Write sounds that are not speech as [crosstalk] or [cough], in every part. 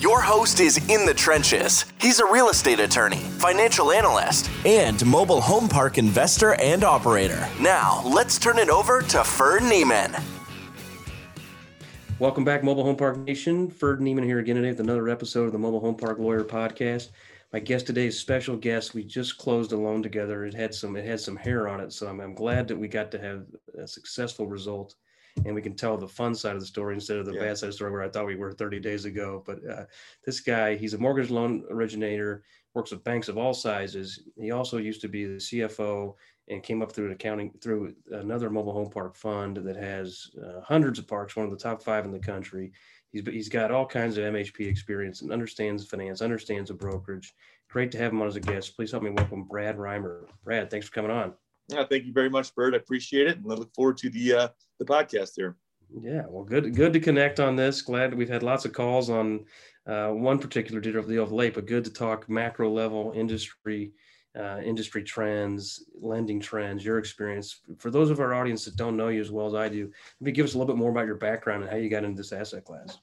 Your host is in the trenches. He's a real estate attorney, financial analyst, and mobile home park investor and operator. Now, let's turn it over to Ferd Niemann. Welcome back, Mobile Home Park Nation. Ferd Niemann here again today with another episode of the Mobile Home Park Lawyer Podcast. My guest today is special guest. We just closed a loan together. It had some it had some hair on it, so I'm, I'm glad that we got to have a successful result and we can tell the fun side of the story instead of the yeah. bad side of the story where I thought we were 30 days ago. But uh, this guy, he's a mortgage loan originator, works with banks of all sizes. He also used to be the CFO and came up through an accounting through another mobile home park fund that has uh, hundreds of parks, one of the top five in the country. He's, he's got all kinds of MHP experience and understands finance, understands a brokerage. Great to have him on as a guest. Please help me welcome Brad Rymer. Brad, thanks for coming on. Yeah, thank you very much, Ferd. I appreciate it, and I look forward to the uh, the podcast here. Yeah, well, good good to connect on this. Glad we've had lots of calls on uh, one particular deal of the late, but good to talk macro level industry uh, industry trends, lending trends, your experience. For those of our audience that don't know you as well as I do, maybe give us a little bit more about your background and how you got into this asset class.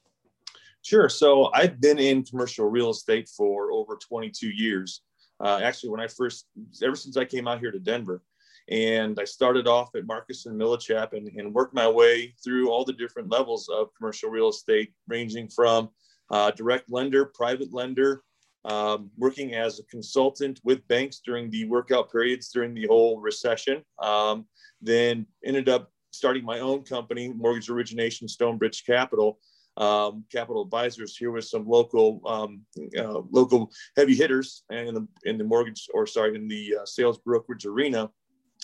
Sure. So I've been in commercial real estate for over 22 years. Uh, actually, when I first, ever since I came out here to Denver, and I started off at Marcus and Millichap and, and worked my way through all the different levels of commercial real estate, ranging from uh, direct lender, private lender, um, working as a consultant with banks during the workout periods during the whole recession. Um, then ended up starting my own company, mortgage origination, Stonebridge Capital. Um, capital advisors here with some local um, uh, local heavy hitters in the in the mortgage or sorry in the uh, sales brokerage arena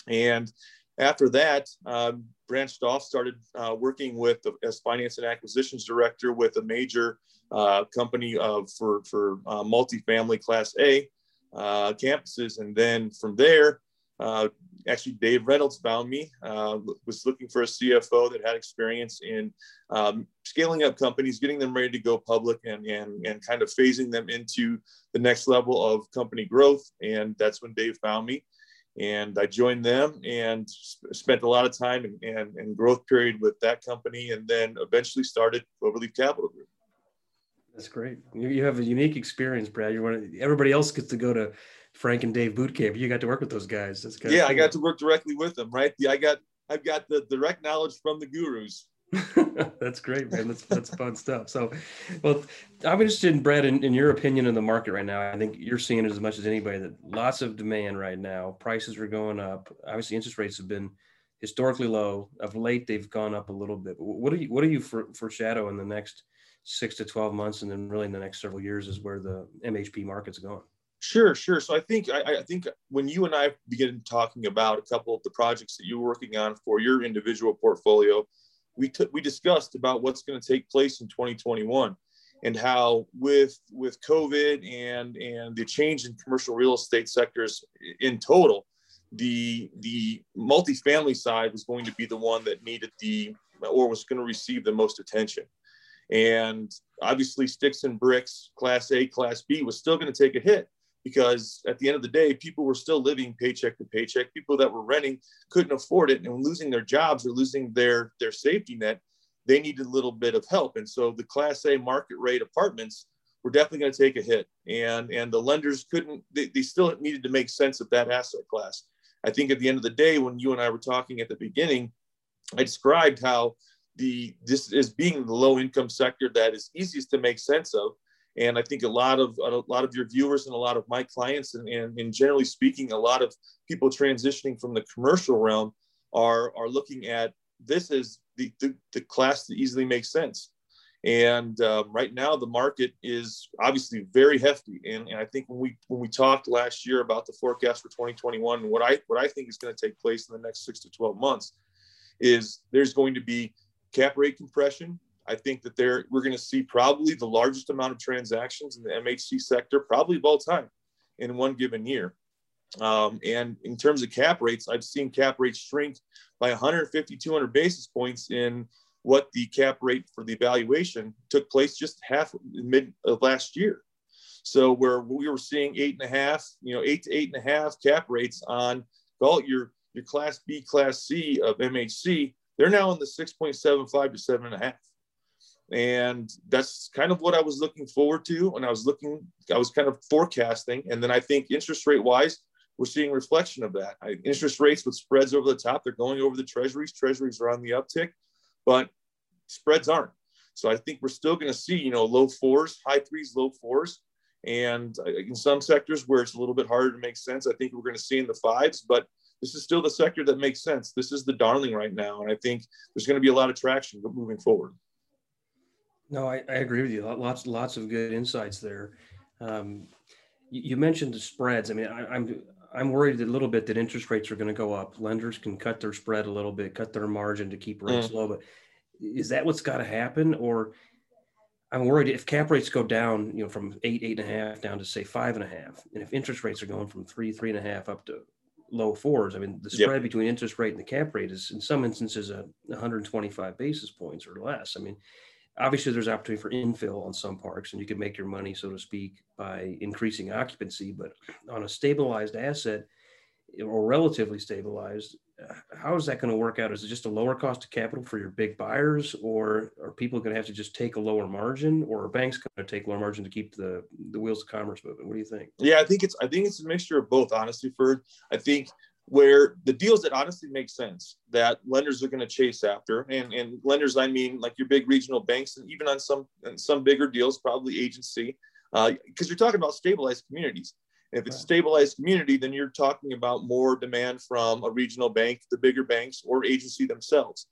and after that, um, branched off, started uh, working with as finance and acquisitions director with a major uh, company of for for uh, multifamily Class A uh, campuses, and then from there, uh, actually Dave Reynolds found me. Uh, was looking for a CFO that had experience in um, scaling up companies, getting them ready to go public, and and and kind of phasing them into the next level of company growth. And that's when Dave found me and I joined them and spent a lot of time and in, in, in, growth period with that company, and then eventually started Cloverleaf Capital Group. That's great. You, you have a unique experience, Brad. You're one of, everybody else gets to go to Frank and Dave boot camp. You got to work with those guys. That's yeah, cool. I got to work directly with them. Right. Yeah, I got I've got the direct knowledge from the gurus. [laughs] that's great, man. That's that's fun stuff. So, well, I'm interested in Brad, in, in, your opinion in the market right now. I think you're seeing it as much as anybody that lots of demand right now. Prices are going up. Obviously, interest rates have been historically low. Of late, they've gone up a little bit. But What are you what are you for, foreshadow in the next six to twelve months, and then really in the next several years is where the MHP market's going? Sure, sure. So I think I, I, think when you and I begin talking about a couple of the projects that you're working on for your individual portfolio, we t- we discussed about what's going to take place in 2021 and how with with covid and and the change in commercial real estate sectors in total the the multifamily side was going to be the one that needed the or was going to receive the most attention. And obviously sticks and bricks class a class b was still going to take a hit because at the end of the day, people were still living paycheck to paycheck. People that were renting couldn't afford it and losing their jobs or losing their, their safety net, they needed a little bit of help. And so the class A market rate apartments were definitely going to take a hit. And, and the lenders couldn't, they, they still needed to make sense of that asset class. I think at the end of the day, when you and I were talking at the beginning, I described how the this is being the low income sector that is easiest to make sense of and I think a lot of a lot of your viewers and a lot of my clients, and, and, and generally speaking, a lot of people transitioning from the commercial realm are are looking at this as the, the, the class that easily makes sense. And um, right now, the market is obviously very hefty. And, and I think when we when we talked last year about the forecast for 2021, and what I what I think is going to take place in the next six to 12 months, is there's going to be cap rate compression I think that there we're going to see probably the largest amount of transactions in the MHC sector, probably of all time, in one given year. Um, and in terms of cap rates, I've seen cap rates shrink by 150, 200 basis points in what the cap rate for the evaluation took place just half mid of last year. So where we were seeing eight and a half, you know, eight to eight and a half cap rates on it your your class B, class C of MHC, they're now in the 6.75 to seven and a half. And that's kind of what I was looking forward to And I was looking, I was kind of forecasting. And then I think interest rate wise, we're seeing reflection of that. I, interest rates with spreads over the top, they're going over the treasuries. Treasuries are on the uptick, but spreads aren't. So I think we're still going to see, you know, low fours, high threes, low fours. And in some sectors where it's a little bit harder to make sense, I think we're going to see in the fives, but this is still the sector that makes sense. This is the darling right now. And I think there's going to be a lot of traction moving forward. No, I, I agree with you. Lots, lots of good insights there. Um, you, you, mentioned the spreads. I mean, I, I'm, I'm worried a little bit that interest rates are going to go up. Lenders can cut their spread a little bit, cut their margin to keep rates mm. low. But is that what's got to happen? Or I'm worried if cap rates go down, you know, from eight, eight and a half down to say five and a half, and if interest rates are going from three, three and a half up to low fours, I mean, the spread yep. between interest rate and the cap rate is in some instances a 125 basis points or less. I mean, obviously there's opportunity for infill on some parks and you can make your money, so to speak, by increasing occupancy, but on a stabilized asset eh, or relatively stabilized, how is that going to work out? Is it just a lower cost of capital for your big buyers, or are people going to have to just take a lower margin, or are banks going to take lower margin to keep the the wheels of commerce moving? What do you think? Yeah, I think it's I think it's a mixture of both. Honestly, Ferd, I think where the deals that honestly make sense that lenders are going to chase after, and and lenders I mean like your big regional banks, and even on some some bigger deals, probably agency, because uh, you're talking about stabilized communities if it's a stabilized community, then you're talking about more demand from a regional bank, the bigger banks, or agency themselves.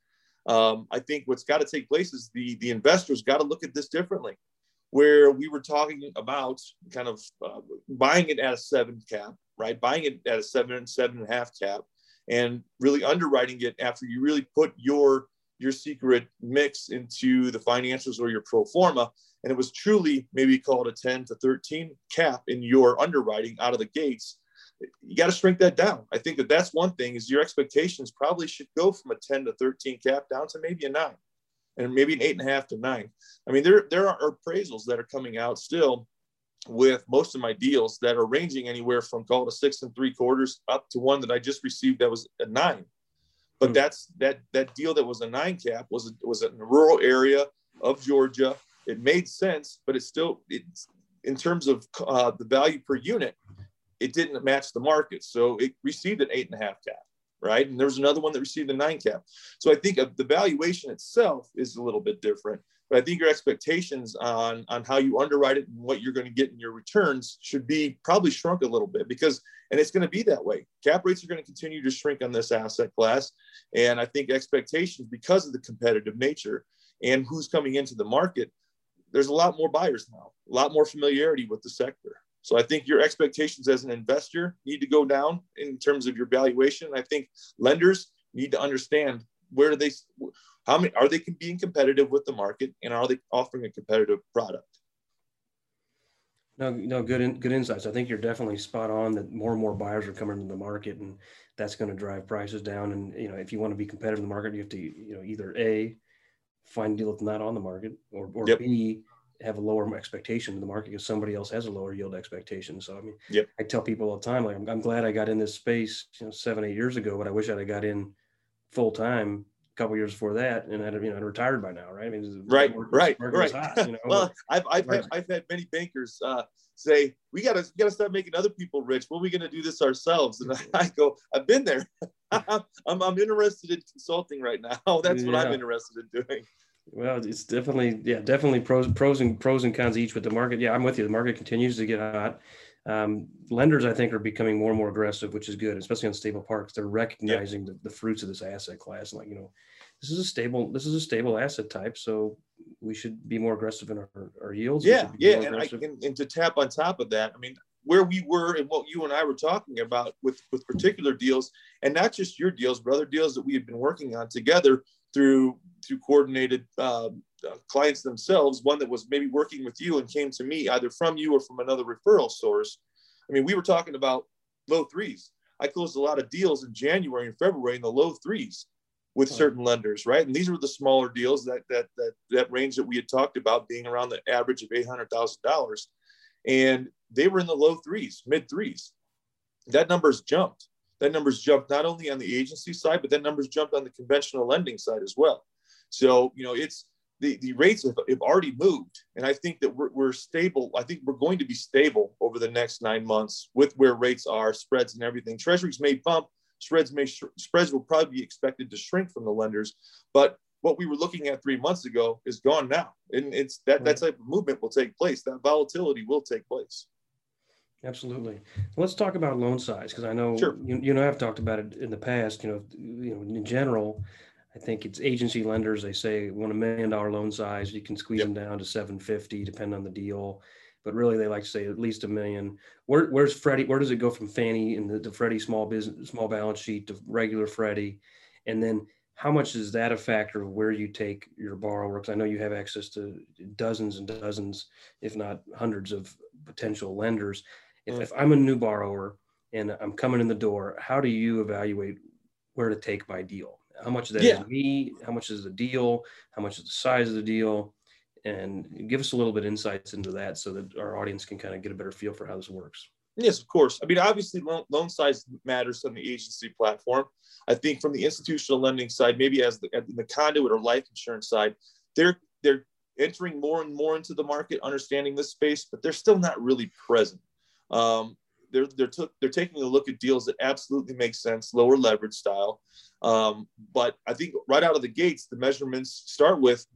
Um, I think what's got to take place is the the investors got to look at this differently. Where we were talking about kind of uh, buying it at a seven cap, right? Buying it at a seven, seven and a half cap, and really underwriting it after you really put your your secret mix into the financials or your pro forma. And it was truly maybe called a 10 to 13 cap in your underwriting out of the gates. You got to shrink that down. I think that that's one thing is your expectations probably should go from a 10 to 13 cap down to maybe a 9 and maybe an eight and a half to nine i mean there, there are appraisals that are coming out still with most of my deals that are ranging anywhere from call a six and three quarters up to one that i just received that was a nine but mm. that's that that deal that was a nine cap was was in a rural area of georgia it made sense, but it still it's in terms of uh, the value per unit, it didn't match the market. So it received an eight and a half cap, right? And there was another one that received a nine cap. So I think the valuation itself is a little bit different. But I think your expectations on, on how you underwrite it and what you're going to get in your returns should be probably shrunk a little bit because, and it's going to be that way. Cap rates are going to continue to shrink on this asset class. And I think expectations, because of the competitive nature and who's coming into the market, there's a lot more buyers now, a lot more familiarity with the sector. So I think your expectations as an investor need to go down in terms of your valuation. I think lenders need to understand where do they, how many are they being competitive with the market, and are they offering a competitive product? No, no, good, in, good insights. I think you're definitely spot on that more and more buyers are coming to the market, and that's going to drive prices down. And you know, if you want to be competitive in the market, you have to, you know, either a find a deal that's not on the market, or, or yep. B, have a lower expectation in the market because somebody else has a lower yield expectation. So I mean, yep. I tell people all the time, like I'm, I'm, glad I got in this space, you know, seven, eight years ago, but I wish I'd have got in full time a couple years before that and I'd have, you know, I'd retired by now. Right. I mean, right, right, right. Hot, you know? [laughs] well, I've, I've had, I've had many bankers uh, say, we got to, got to start making other people rich. When are we going to do this ourselves? And [laughs] I go, I've been there. [laughs] I'm, I'm interested in consulting right now. That's what. I'm interested in doing. Well, it's definitely yeah, definitely pros pros and pros and cons each. But the market, yeah, I'm with you. The market continues to get hot. Um, lenders, I think, are becoming more and more aggressive, which is good, especially on stable parks. They're recognizing the, the fruits of this asset class, like you know, this is a stable this is a stable asset type, so we should be more aggressive in our, our yields. Yeah, yeah, and, I, and, and to tap on top of that, I mean, where we were and what you and I were talking about with with particular deals, and not just your deals, but other deals that we had been working on together through through coordinated um, uh, clients themselves, one that was maybe working with you and came to me either from you or from another referral source. I mean, we were talking about low threes. I closed a lot of deals in January and February in the low threes with certain lenders, right? And these were the smaller deals that that that that range that we had talked about being around the average of eight hundred thousand dollars, and they were in the low threes, mid threes. That number's jumped. That number's jumped not only on the agency side, but that number's jumped on the conventional lending side as well. So you know, it's the, the rates have, have already moved. And I think that we're, we're stable. I think we're going to be stable over the next nine months with where rates are, spreads, and everything. Treasuries may bump, spreads may spreads will probably be expected to shrink from the lenders, but what we were looking at three months ago is gone now, and it's that that type of movement will take place. That volatility will take place. Absolutely. Let's talk about loan size because I know Sure. you, you know I've talked about it in the past. You know, you know in general, I think it's agency lenders. They say want a million dollar loan size. You can squeeze Yep. them down to seven fifty, depending on the deal. But really, they like to say at least a million. Where, where's Freddie? Where does it go from Fannie and the, the Freddie small business small balance sheet to regular Freddie? And then how much is that a factor of where you take your borrower? Because I know you have access to dozens and dozens, if not hundreds, of potential lenders. If, Mm. if I'm a new borrower and I'm coming in the door, how do you evaluate where to take my deal? How much of that Yeah. me? How much is the deal? How much is the size of the deal? And give us a little bit insights into that so that our audience can kind of get a better feel for how this works. Yes, of course. I mean, obviously, loan, loan size matters on the agency platform. I think from the institutional lending side, maybe as the, the conduit or life insurance side, they're they're entering more and more into the market, understanding this space, but they're still not really present. Um, they're they're, took they're taking a look at deals that absolutely make sense, lower leverage style. Um, but I think right out of the gates, the measurements start with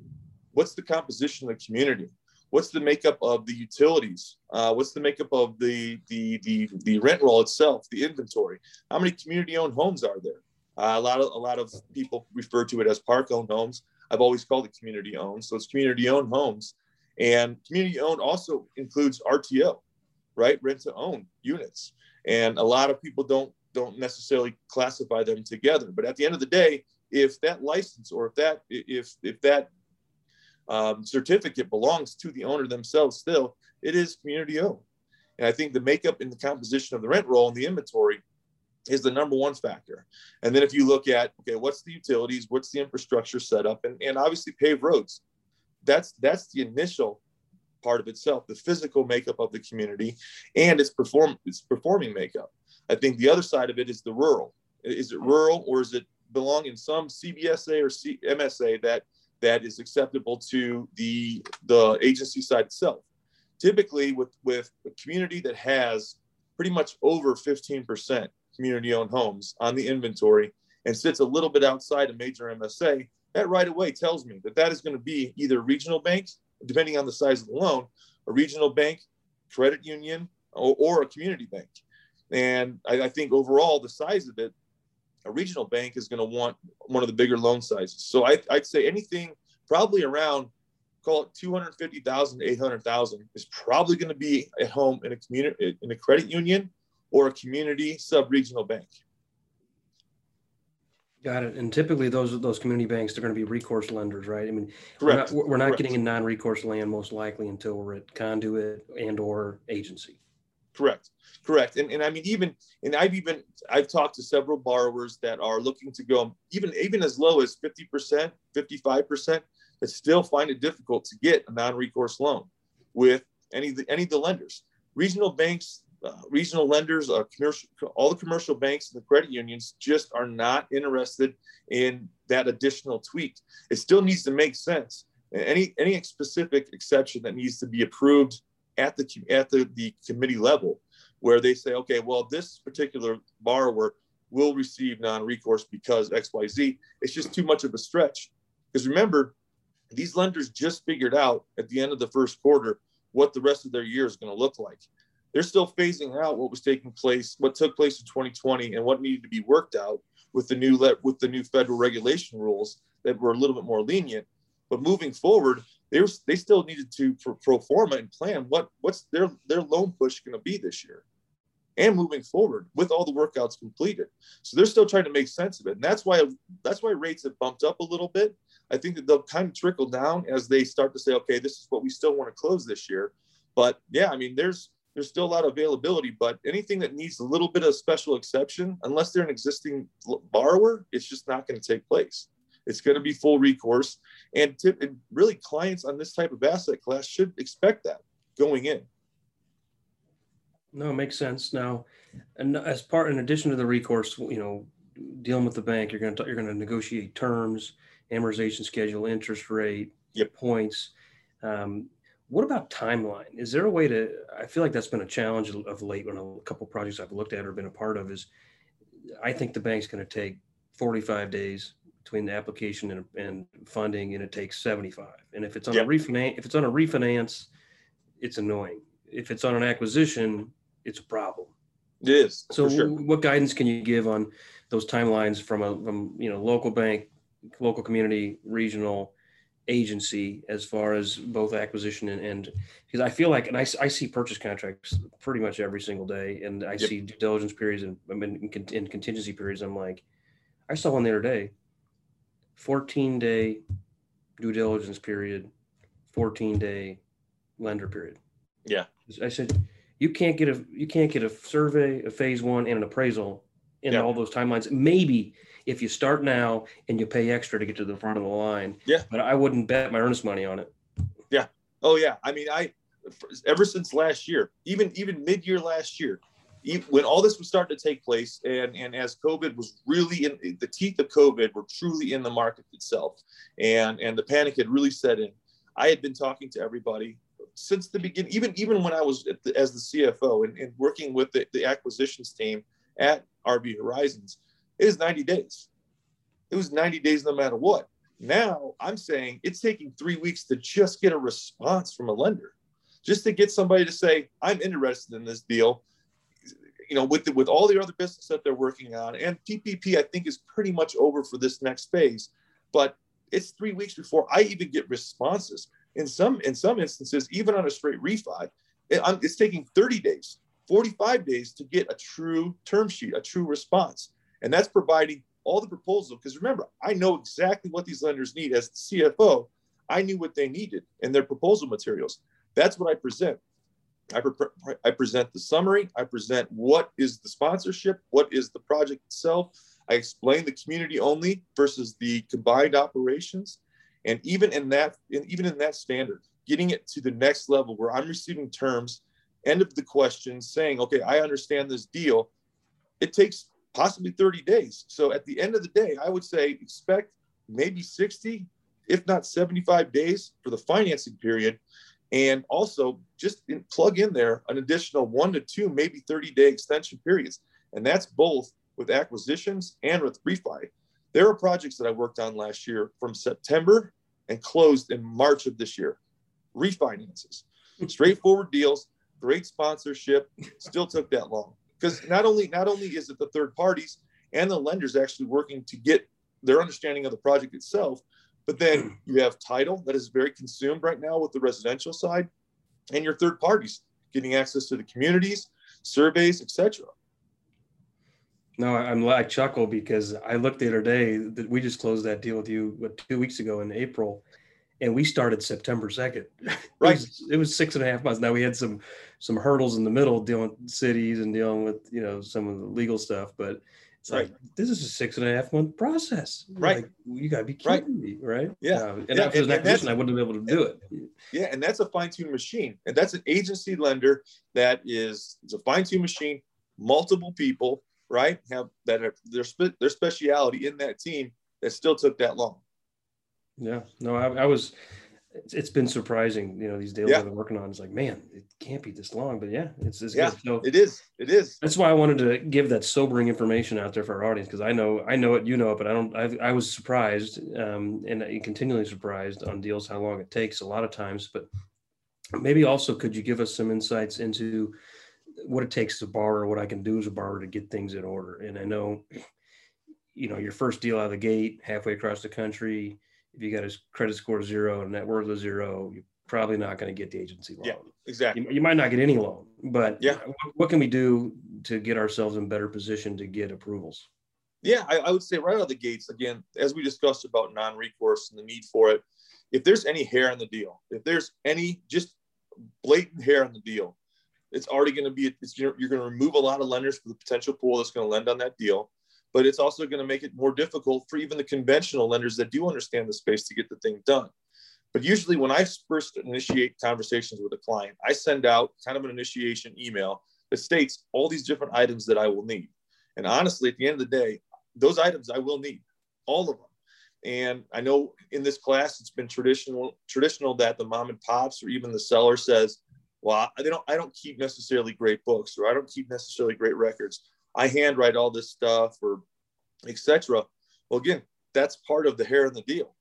what's the composition of the community what's the makeup of the utilities? Uh, what's the makeup of the, the the the rent roll itself the inventory? How many community owned homes are there? Uh, a lot of a lot of people refer to it as park owned homes. I've always called it community owned so it's community owned homes. And community owned also includes rto right rent to own units. And a lot of people don't don't necessarily classify them together. But at the end of the day if that license or if that if if that um, certificate belongs to the owner themselves still, it is community owned. And I think the makeup and the composition of the rent roll and the inventory is the number one factor. And then if you look at, okay, what's the utilities, what's the infrastructure set up, and, and obviously paved roads. That's that's the initial part of itself, the physical makeup of the community and its perform its performing makeup. I think the other side of it is the rural. Is it rural or is it belong in some CBSA or C- MSA that that is acceptable to the the agency side itself. Typically, with with a community that has pretty much over 15% community-owned homes on the inventory and sits a little bit outside a major MSA, that right away tells me that that is going to be either regional banks, depending on the size of the loan, a regional bank, credit union, or, or a community bank. And I, I think overall, the size of it a regional bank is going to want one of the bigger loan sizes. So I, would say anything probably around, call it 250,000 to 800,000 is probably going to be at home in a community, in a credit union or a community sub-regional bank. Got it. And typically those those community banks, they're going to be recourse lenders, right? I mean, Correct. we're not, we're not getting in non-recourse land most likely until we're at conduit and or agency. Correct. Correct. And, and I mean, even, and I've even, I've talked to several borrowers that are looking to go even, even as low as 50%, 55%, that still find it difficult to get a non-recourse loan with any of the, any of the lenders. Regional banks, uh, regional lenders, uh, commercial, all the commercial banks and the credit unions just are not interested in that additional tweak. It still needs to make sense. Any, any specific exception that needs to be approved at the at the, the committee level where they say okay well this particular borrower will receive non-recourse because xyz it's just too much of a stretch. Because remember these lenders just figured out at the end of the first quarter what the rest of their year is going to look like. They're still phasing out what was taking place what took place in 2020 and what needed to be worked out with the new with the new federal regulation rules that were a little bit more lenient. But moving forward they were, they still needed to pro, pro forma and plan what what's their their loan push going to be this year and moving forward with all the workouts completed. So they're still trying to make sense of it. And that's why that's why rates have bumped up a little bit. I think that they'll kind of trickle down as they start to say okay this is what we still want to close this year. But yeah i mean there's there's still a lot of availability, but anything that needs a little bit of special exception, unless they're an existing borrower, it's just not going to take place. It's going to be full recourse. And, tip, and really, clients on this type of asset class should expect that going in. No, it makes sense. Now, and as part, in addition to the recourse, you know, dealing with the bank, you're going to you're going to negotiate terms, amortization schedule, interest rate, yep. points. Um, what about timeline? Is there a way to? I feel like that's been a challenge of late. When a couple projects I've looked at or been a part of is, I think the bank's going to take 45 days between the application and, and funding, and it takes 75. And if it's on yep. a refinance, if it's on a refinance, it's annoying. If it's on an acquisition, it's a problem. It is. So, sure. what guidance can you give on those timelines from a from you know local bank, local community, regional? agency as far as both acquisition and, and because I feel like and I, I see purchase contracts pretty much every single day and I yep. see due diligence periods and I mean in, in contingency periods I'm like I saw one the other day 14 day due diligence period 14 day lender period yeah I said you can't get a you can't get a survey a phase one and an appraisal in yeah. all those timelines maybe if you start now and you pay extra to get to the front of the line. Yeah. But I wouldn't bet my earnest money on it. Yeah. Oh yeah. I mean, I ever since last year, even even mid year last year, when all this was starting to take place, and and as COVID was really in the teeth of COVID, were truly in the market itself, and and the panic had really set in. I had been talking to everybody since the beginning, even even when I was the, as the CFO and, and working with the, the acquisitions team at RV Horizons it was 90 days. It was 90 days no matter what. Now I'm saying it's taking three weeks to just get a response from a lender, just to get somebody to say, I'm interested in this deal. You know, with the, with all the other business that they're working on, and PPP, I think is pretty much over for this next phase. But it's three weeks before I even get responses. In some in some instances, even on a straight refi, it, it's taking 30 days, 45 days to get a true term sheet, a true response. And that's providing all the proposal. Because remember, I know exactly what these lenders need as the CFO. I knew what they needed in their proposal materials. That's what I present. I, pre- I present the summary. I present what is the sponsorship, what is the project itself. I explain the community only versus the combined operations. And even in that, in, even in that standard, getting it to the next level where I'm receiving terms, end of the question, saying, okay, I understand this deal. It takes possibly 30 days. So at the end of the day, I would say expect maybe 60, if not 75 days for the financing period. And also just in, plug in there an additional one to two, maybe 30 day extension periods. And that's both with acquisitions and with refi. There are projects that I worked on last year from September and closed in March of this year. Refinances, [laughs] straightforward deals, great sponsorship, still took that long because not only not only is it the third parties and the lenders actually working to get their understanding of the project itself, but then you have title that is very consumed right now with the residential side, and your third parties getting access to the communities, surveys, etc. No, I'm I chuckle because I looked the other day that we just closed that deal with you what, two weeks ago in April, and we started September 2nd. [laughs] Right. it, was, it was six and a half months. Now we had some some hurdles in the middle dealing with cities and dealing with you know some of the legal stuff, but it's right. like this is a six and a half month process. Right. Like, you gotta be kidding right. me, right? Yeah. Uh, and yeah. after and, that position, I wouldn't have been able to do it. Yeah, and that's a fine-tuned machine. And that's an agency lender that is it's a fine-tuned machine, multiple people, right? Have that are their their speciality in that team that still took that long. Yeah, no, I, I was. It's, it's been surprising, you know, these deals yeah. I've been working on. It's like, man, it can't be this long, but yeah, it's, yeah. So it is. It is. That's why I wanted to give that sobering information out there for our audience because I know, I know it, you know it, but I don't. I, I was surprised, um, and continually surprised on deals how long it takes a lot of times. But maybe also, could you give us some insights into what it takes as a borrower, what I can do as a borrower to get things in order? And I know, you know, your first deal out of the gate, halfway across the country if you got a credit score zero and net worth of zero, you're probably not going to get the agency loan. Yeah, exactly. You, you, might not get any loan, but yeah, what, what, can we do to get ourselves in better position to get approvals? Yeah, I, I would say right out of the gates, again, as we discussed about non-recourse and the need for it, if there's any hair in the deal, if there's any just blatant hair in the deal, it's already going to be it's, you're, you're going to remove a lot of lenders for the potential pool that's going to lend on that deal but it's also going to make it more difficult for even the conventional lenders that do understand the space to get the thing done. But usually when i first initiate conversations with a client i send out kind of an initiation email that states all these different items that i will need. And honestly at the end of the day those items i will need all of them. And I know in this class, it's been traditional traditional that the mom and pops or even the seller says, "Well, I don't I don't keep necessarily great books or I don't keep necessarily great records. I handwrite all this stuff or etc." Well, again, that's part of the hair in the deal.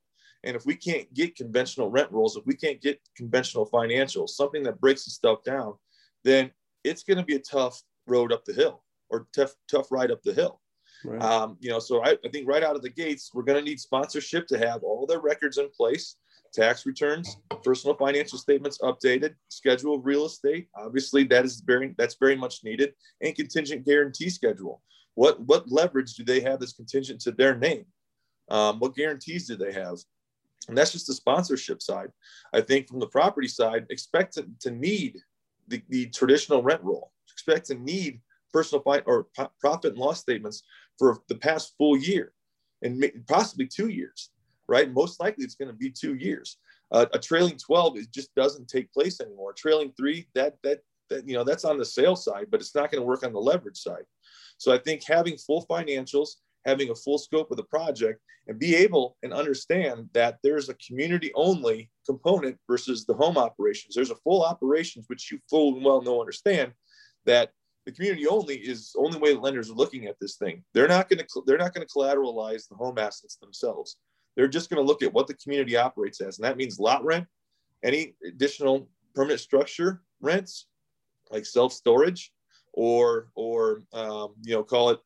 And if we can't get conventional rent rolls, if we can't get conventional financials, something that breaks the stuff down, then it's going to be a tough road up the hill or tough tough ride up the hill. Right. Um, you know, so I, I think right out of the gates, we're going to need sponsorship to have all their records in place, tax returns, personal financial statements updated, schedule of real estate. Obviously, that is very that's very much needed, and contingent guarantee schedule. What what leverage do they have that's contingent to their name? Um, what guarantees do they have? And that's just the sponsorship side. I think from the property side, expect to, to need the, the traditional rent roll. Expect to need personal fi- or profit and loss statements for the past full year and possibly two years, right? Most likely it's going to be two years. Uh, a trailing 12 it just doesn't take place anymore. Trailing three, that that that you know that's on the sales side, but it's not going to work on the leverage side. So I think having full financials, having a full scope of the project, and be able and understand that there's a community only component versus the home operations. There's a full operations, which you full well know understand that the community only is only way lenders are looking at this thing. They're not going to they're not going to collateralize the home assets themselves. They're just going to look at what the community operates as, and that means lot rent, any additional permanent structure rents, like self storage, or or um, you know call it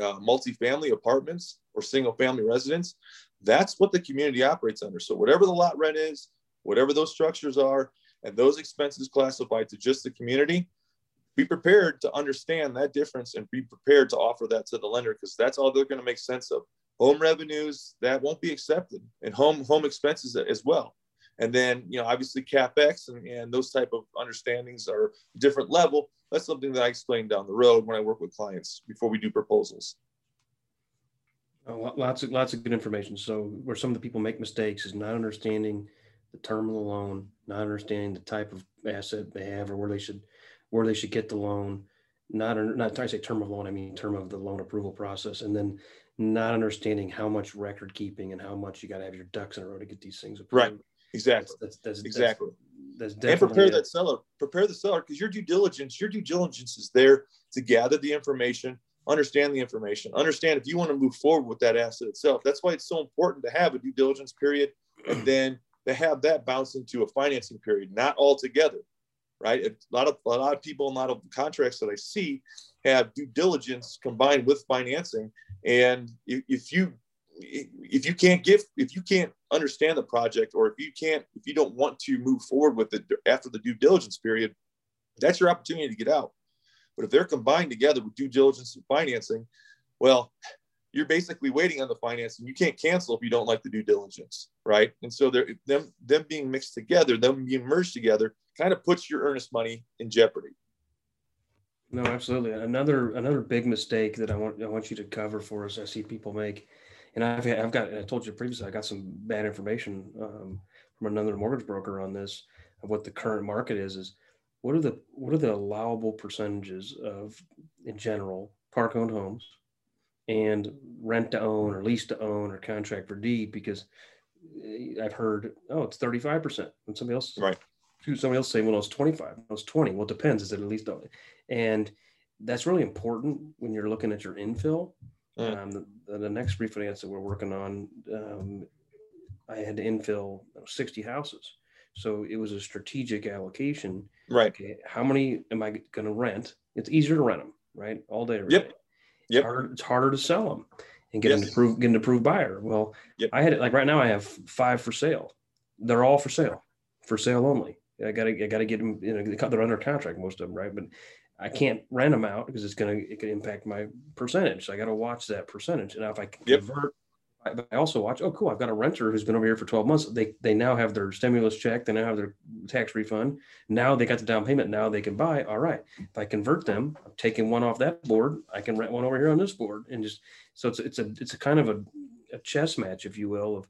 uh, multifamily apartments or single family residence. That's what the community operates under. So whatever the lot rent is, whatever those structures are, and those expenses classified to just the community, be prepared to understand that difference and be prepared to offer that to the lender because that's all they're going to make sense of home revenues that won't be accepted and home home expenses as well. And then you know obviously capex and, and those type of understandings are different level. That's something that i explain down the road when i work with clients before we do proposals. Oh, lots of lots of good information. So where some of the people make mistakes is not understanding the term of the loan not understanding the type of asset they have or where they should where they should get the loan, not not I say term of loan, I mean term of the loan approval process, and then not understanding how much record keeping and how much you got to have your ducks in a row to get these things approved. Right. Exactly. That's, that's, that's exactly. That's, that's and prepare that seller. Prepare the seller because your due diligence, your due diligence is there to gather the information, understand the information, understand if you want to move forward with that asset itself. That's why it's so important to have a due diligence period and then to have that bounce into a financing period, not all together right? A lot of a lot of people, a lot of contracts that I see have due diligence combined with financing, and if, if you if you can't give if you can't understand the project or if you can't if you don't want to move forward with it after the due diligence period that's your opportunity to get out but if they're combined together with due diligence and financing well you're basically waiting on the financing and you can't cancel if you don't like the due diligence right and so them them being mixed together them being merged together kind of puts your earnest money in jeopardy. No, absolutely. Another another big mistake that I want I want you to cover for us. I see people make, and I've I've got I told you previously I got some bad information um, from another mortgage broker on this of what the current market is. Is what are the what are the allowable percentages of in general park owned homes and rent to own or lease to own or contract for deed because eh, I've heard oh it's thirty five percent and somebody else right somebody else saying, well, it's 25, it's 20. Well, it depends. Is it at least, and that's really important when you're looking at your infill. Mm. Um, the, the, next refinance that we're working on, um, I had to infill 60 houses. So it was a strategic allocation. Right. Okay, how many am I going to rent? It's easier to rent them, right? All day. Yep. Day. Yep. It's harder, it's harder to sell them and get yes. an approved, get an approved buyer. Well, yep. I had it like right now. I have five for sale. They're all for sale, for sale only. I gotta I gotta get them. You know, they're under contract most of them, right? But I can't rent them out because it's gonna it could impact my percentage. So I got to watch that percentage. And if I can yep. convert I, I also watch. Oh, cool! I've got a renter who's been over here for 12 months. They they now have their stimulus check. They now have their tax refund. Now they got the down payment. Now they can buy. All right. If I convert them, I'm taking one off that board. I can rent one over here on this board, and just so it's it's a it's a kind of a, a chess match, if you will, of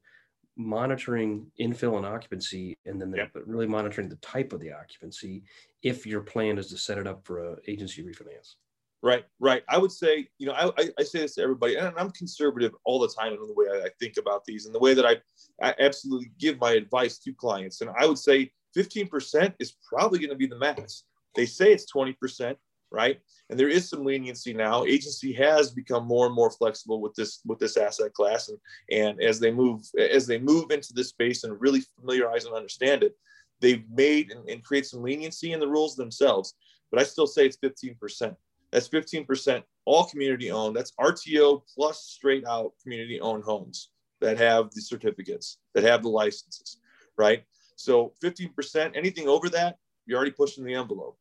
monitoring infill and occupancy, and then the, Yeah. but really monitoring the type of the occupancy. If your plan is to set it up for a agency refinance. Right, right. I would say, you know, I, I, say this to everybody, and I'm conservative all the time in the way I, I think about these and the way that I, I absolutely give my advice to clients. And I would say 15% is probably going to be the max. They say it's 20%, right? And there is some leniency now. Agency has become more and more flexible with this with this asset class, and and as they move as they move into this space and really familiarize and understand it, they've made and, and create some leniency in the rules themselves. But I still say it's 15%. That's 15% all community owned. That's RTO plus straight out community owned homes that have the certificates, that have the licenses, right? So 15%, anything over that, you're already pushing the envelope.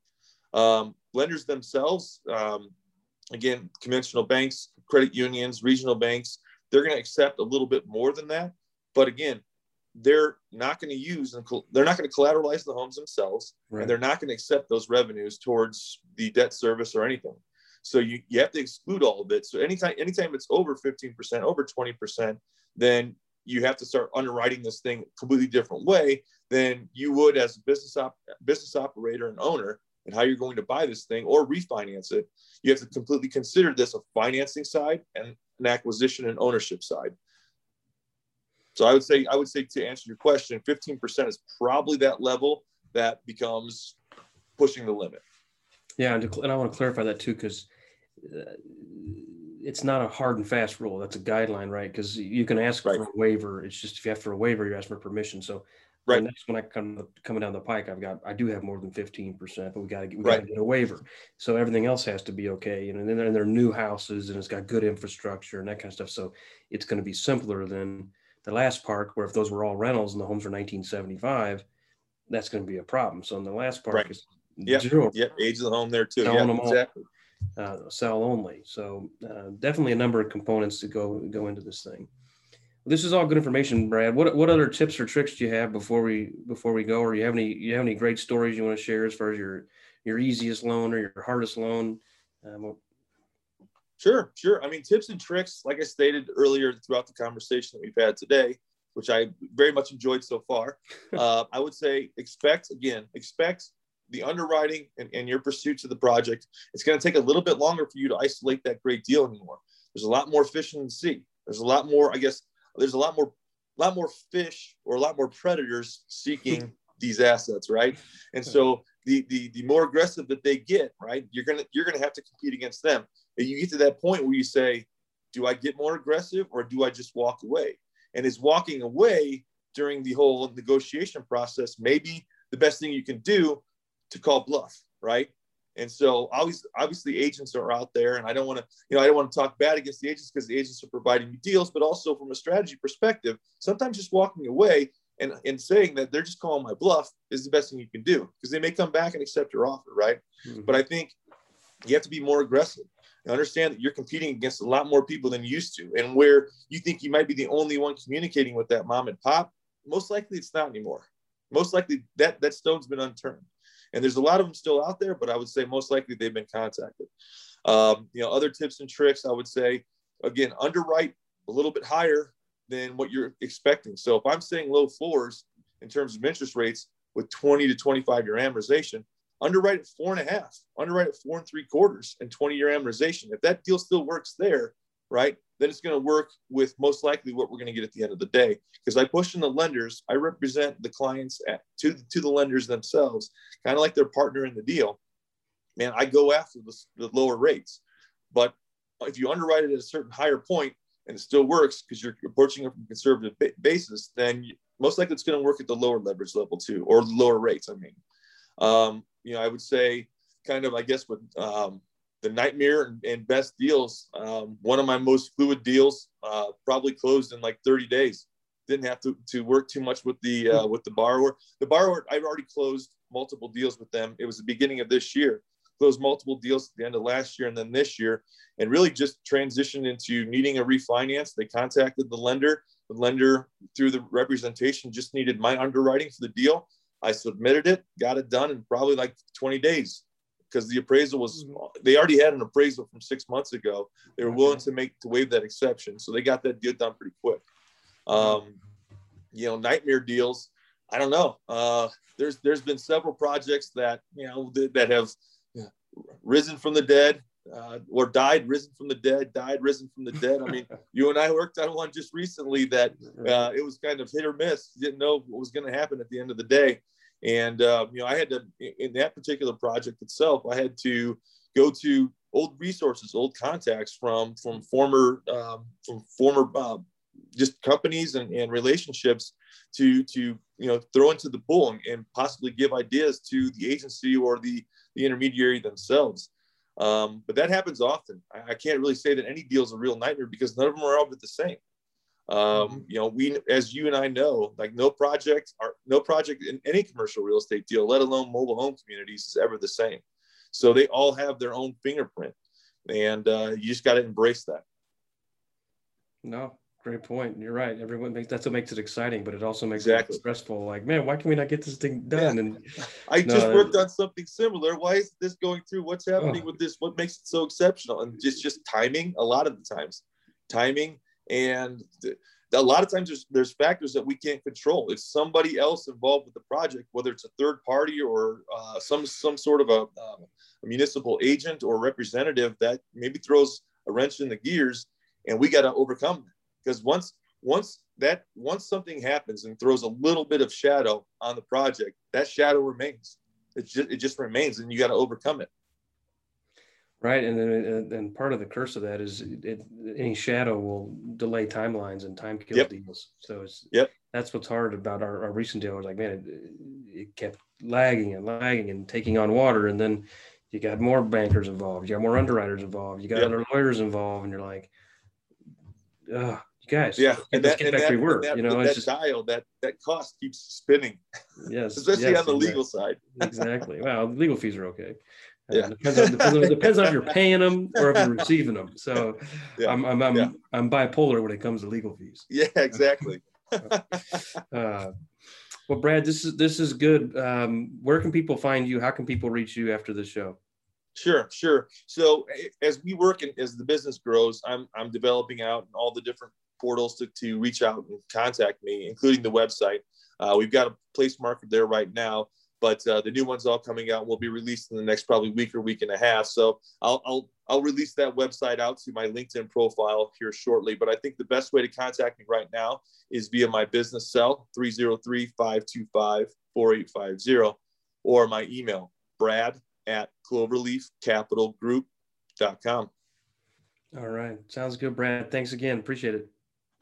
Um, lenders themselves, um, again, conventional banks, credit unions, regional banks, they're going to accept a little bit more than that. But again, they're not going to use and they're not going to collateralize the homes themselves Right. and they're not going to accept those revenues towards the debt service or anything. So you, you have to exclude all of it. So anytime anytime it's over 15%, over 20%, then you have to start underwriting this thing a completely different way than you would as a business op- business operator and owner and how you're going to buy this thing or refinance it. You have to completely consider this a financing side and an acquisition and ownership side. So I would say I would say to answer your question, 15% is probably that level that becomes pushing the limit. Yeah, and, to, and I want to clarify that too, because uh, it's not a hard and fast rule. That's a guideline, right? Because you can ask Right. for a waiver. It's just if you ask for a waiver, you're asking for permission. So Right. next one I come coming down the pike, I've got I do have more than fifteen percent, but we got to Right. get a waiver. So everything else has to be okay. You know, and then they're, they're new houses and it's got good infrastructure and that kind of stuff. So it's going to be simpler than the last park, where if those were all rentals and the homes were 1975, that's going to be a problem. So in the last park, Right. it's Yep. zero Yep, age of the home there too. Selling Yeah, exactly. uh, sell only. So uh, definitely a number of components to go go into this thing. This is all good information, Brad. What what other tips or tricks do you have before we before we go? Or you have any you have any great stories you want to share as far as your your easiest loan or your hardest loan? Um, Sure, sure. I mean, tips and tricks, like I stated earlier throughout the conversation that we've had today, which I very much enjoyed so far. [laughs] uh, I would say expect, again, expect the underwriting and, and your pursuits of the project. It's going to take a little bit longer for you to isolate that great deal anymore. There's a lot more fish in the sea. There's a lot more, I guess, there's a lot more, a lot more fish or a lot more predators seeking [laughs] these assets, right? And so the, the the more aggressive that they get, right, you're gonna you're gonna have to compete against them. And you get to that point where you say, do I get more aggressive or do I just walk away? And is walking away during the whole negotiation process maybe the best thing you can do to call bluff, right? And so always obviously agents are out there and I don't want to, you know, I don't want to talk bad against the agents because the agents are providing you deals, but also from a strategy perspective, sometimes just walking away and, and saying that they're just calling my bluff is the best thing you can do because they may come back and accept your offer, right? Mm-hmm. But I think you have to be more aggressive and understand that you're competing against a lot more people than you used to. And where you think you might be the only one communicating with that mom and pop, most likely it's not anymore. Most likely that that stone's been unturned. And there's a lot of them still out there, but I would say most likely they've been contacted. Um, you know, other tips and tricks, I would say, again, underwrite a little bit higher than what you're expecting. So if I'm saying low floors in terms of interest rates with 20 to 25 year amortization, underwrite at four and a half, underwrite at four and three quarters and 20 year amortization. If that deal still works there, right, then it's going to work with most likely what we're going to get at the end of the day. Because I push in the lenders, I represent the clients at, to, to the lenders themselves, kind of like their partner in the deal. Man, I go after the, the lower rates. But if you underwrite it at a certain higher point and it still works because you're approaching it from a conservative ba- basis, then you, most likely it's going to work at the lower leverage level too, or lower rates, I mean. Um, you know, I would say kind of, I guess, with um, the nightmare and, and best deals, um, one of my most fluid deals uh, probably closed in like 30 days. Didn't have to, to work too much with the uh, with the borrower. The borrower, I've already closed multiple deals with them. It was the beginning of this year. closed multiple deals at the end of last year and then this year, and really just transitioned into needing a refinance. They contacted the lender. The lender, through the representation, just needed my underwriting for the deal. I submitted it, got it done in probably like 20 days because the appraisal was mm-hmm. they already had an appraisal from six months ago. They were willing to make to waive that exception, so they got that deal done pretty quick. Um, you know, nightmare deals. I don't know. Uh, there's there's been several projects that you know that, that have risen from the dead uh, or died, risen from the dead, died, risen from the dead. I mean, [laughs] you and I worked on one just recently that uh, it was kind of hit or miss. You didn't know what was going to happen at the end of the day. And, uh, you know, I had to, in that particular project itself, I had to go to old resources, old contacts from, from former, um, from former, uh, just companies and, and relationships to, to, you know, throw into the pool and, and possibly give ideas to the agency or the, the intermediary themselves. Um, but that happens often. I, I, can't really say that any deal is a real nightmare because none of them are all the same. Um, mm-hmm. you know, we, as you and I know, like no project or no project in any commercial real estate deal, let alone mobile home communities, is ever the same. So they all have their own fingerprint, and uh, you just got to embrace that. No, great point. You're right. Everyone makes that's what makes it exciting, but it also makes exactly. it stressful. Like, man, why can we not get this thing done? Yeah. And I no, just worked on something similar. Why is this going through? What's happening oh. with this? What makes it so exceptional? And just just timing. A lot of the times, timing and a lot of times there's, there's factors that we can't control. If somebody else involved with the project, whether it's a third party or uh, some some sort of a, uh, a, municipal agent or representative that maybe throws a wrench in the gears, and we got to overcome that. Because once once that once something happens and throws a little bit of shadow on the project, that shadow remains. It just it just remains, and you got to overcome it. Right, and then and part of the curse of that is it, any shadow will delay timelines and time kill yep. deals. So it's yep. That's what's hard about our, our recent deal. Was like, man, it, it, kept lagging and lagging and taking on water, and then you got more bankers involved, you got more underwriters involved, you got yep. other lawyers involved, and you're like, oh, you guys, yeah, and that, and that, work. That, you know, that just, dial, that that cost keeps spinning. Yes, [laughs] especially yes, on the legal side. [laughs] exactly. Well, legal fees are okay. Yeah. depends, on, depends, on, depends on if you're paying them or if you're [laughs] receiving them. So yeah. I'm I'm I'm, yeah. I'm, bipolar when it comes to legal fees. Yeah, exactly. uh, well, Brad, this is this is good. Um, where can people find you? How can people reach you after the show? Sure, sure. So as we work and as the business grows, I'm I'm developing out all the different portals to, to reach out and contact me, including the website. Uh, we've got a place marker there right now but uh, the new one's all coming out will be released in the next probably week or week and a half. So I'll, I'll i'll release that website out to my linkedin profile here shortly but i think the best way to contact me right now is via my business cell 303-525-4850 or my email brad at cloverleafcapitalgroup.com all right. Sounds good brad. Thanks again. Appreciate it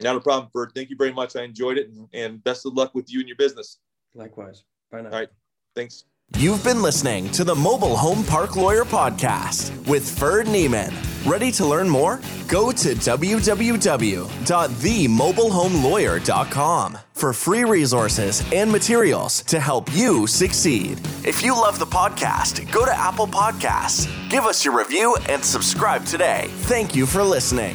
not a problem Ferd thank you very much i enjoyed it and, and best of luck with you and your business likewise bye now all right Thanks. You've been listening to the Mobile Home Park Lawyer Podcast with Ferd Niemann. Ready to learn more? Go to www.themobilehomelawyer.com for free resources and materials to help you succeed. If you love the podcast, go to Apple Podcasts, give us your review, and subscribe today. Thank you for listening.